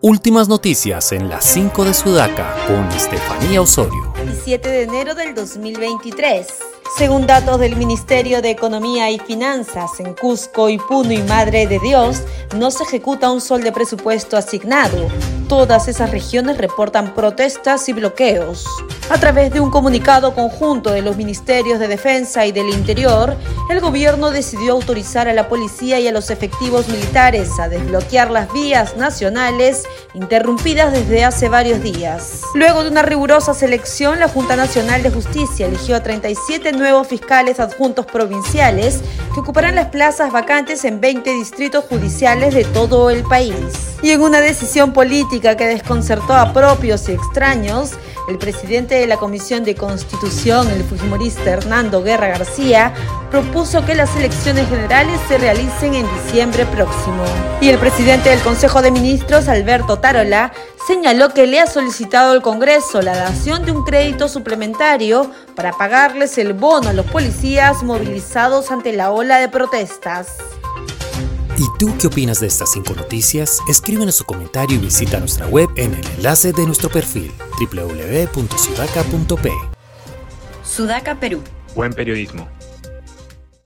Últimas noticias en las 5 de Sudaca con Estefanía Osorio. 17 de enero del 2023. Según datos del Ministerio de Economía y Finanzas, en Cusco, Puno y Madre de Dios no se ejecuta un sol de presupuesto asignado. Todas esas regiones reportan protestas y bloqueos. A través de un comunicado conjunto de los Ministerios de Defensa y del Interior, el gobierno decidió autorizar a la policía y a los efectivos militares a desbloquear las vías nacionales interrumpidas desde hace varios días. Luego de una rigurosa selección, la Junta Nacional de Justicia eligió a 37 nuevos fiscales adjuntos provinciales que ocuparán las plazas vacantes en 20 distritos judiciales de todo el país. Y en una decisión que desconcertó a propios y extraños, el presidente de la Comisión de Constitución, el fujimorista Hernando Guerra García, propuso que las elecciones generales se realicen en diciembre próximo. Y el presidente del Consejo de Ministros, Alberto Tarola, señaló que le ha solicitado al Congreso la dación de un crédito suplementario para pagarles el bono a los policías movilizados ante la ola de protestas. ¿Y tú qué opinas de estas cinco noticias? Escríbenos su comentario y visita nuestra web en el enlace de nuestro perfil www.sudaca.p. Sudaca, Perú. Buen periodismo.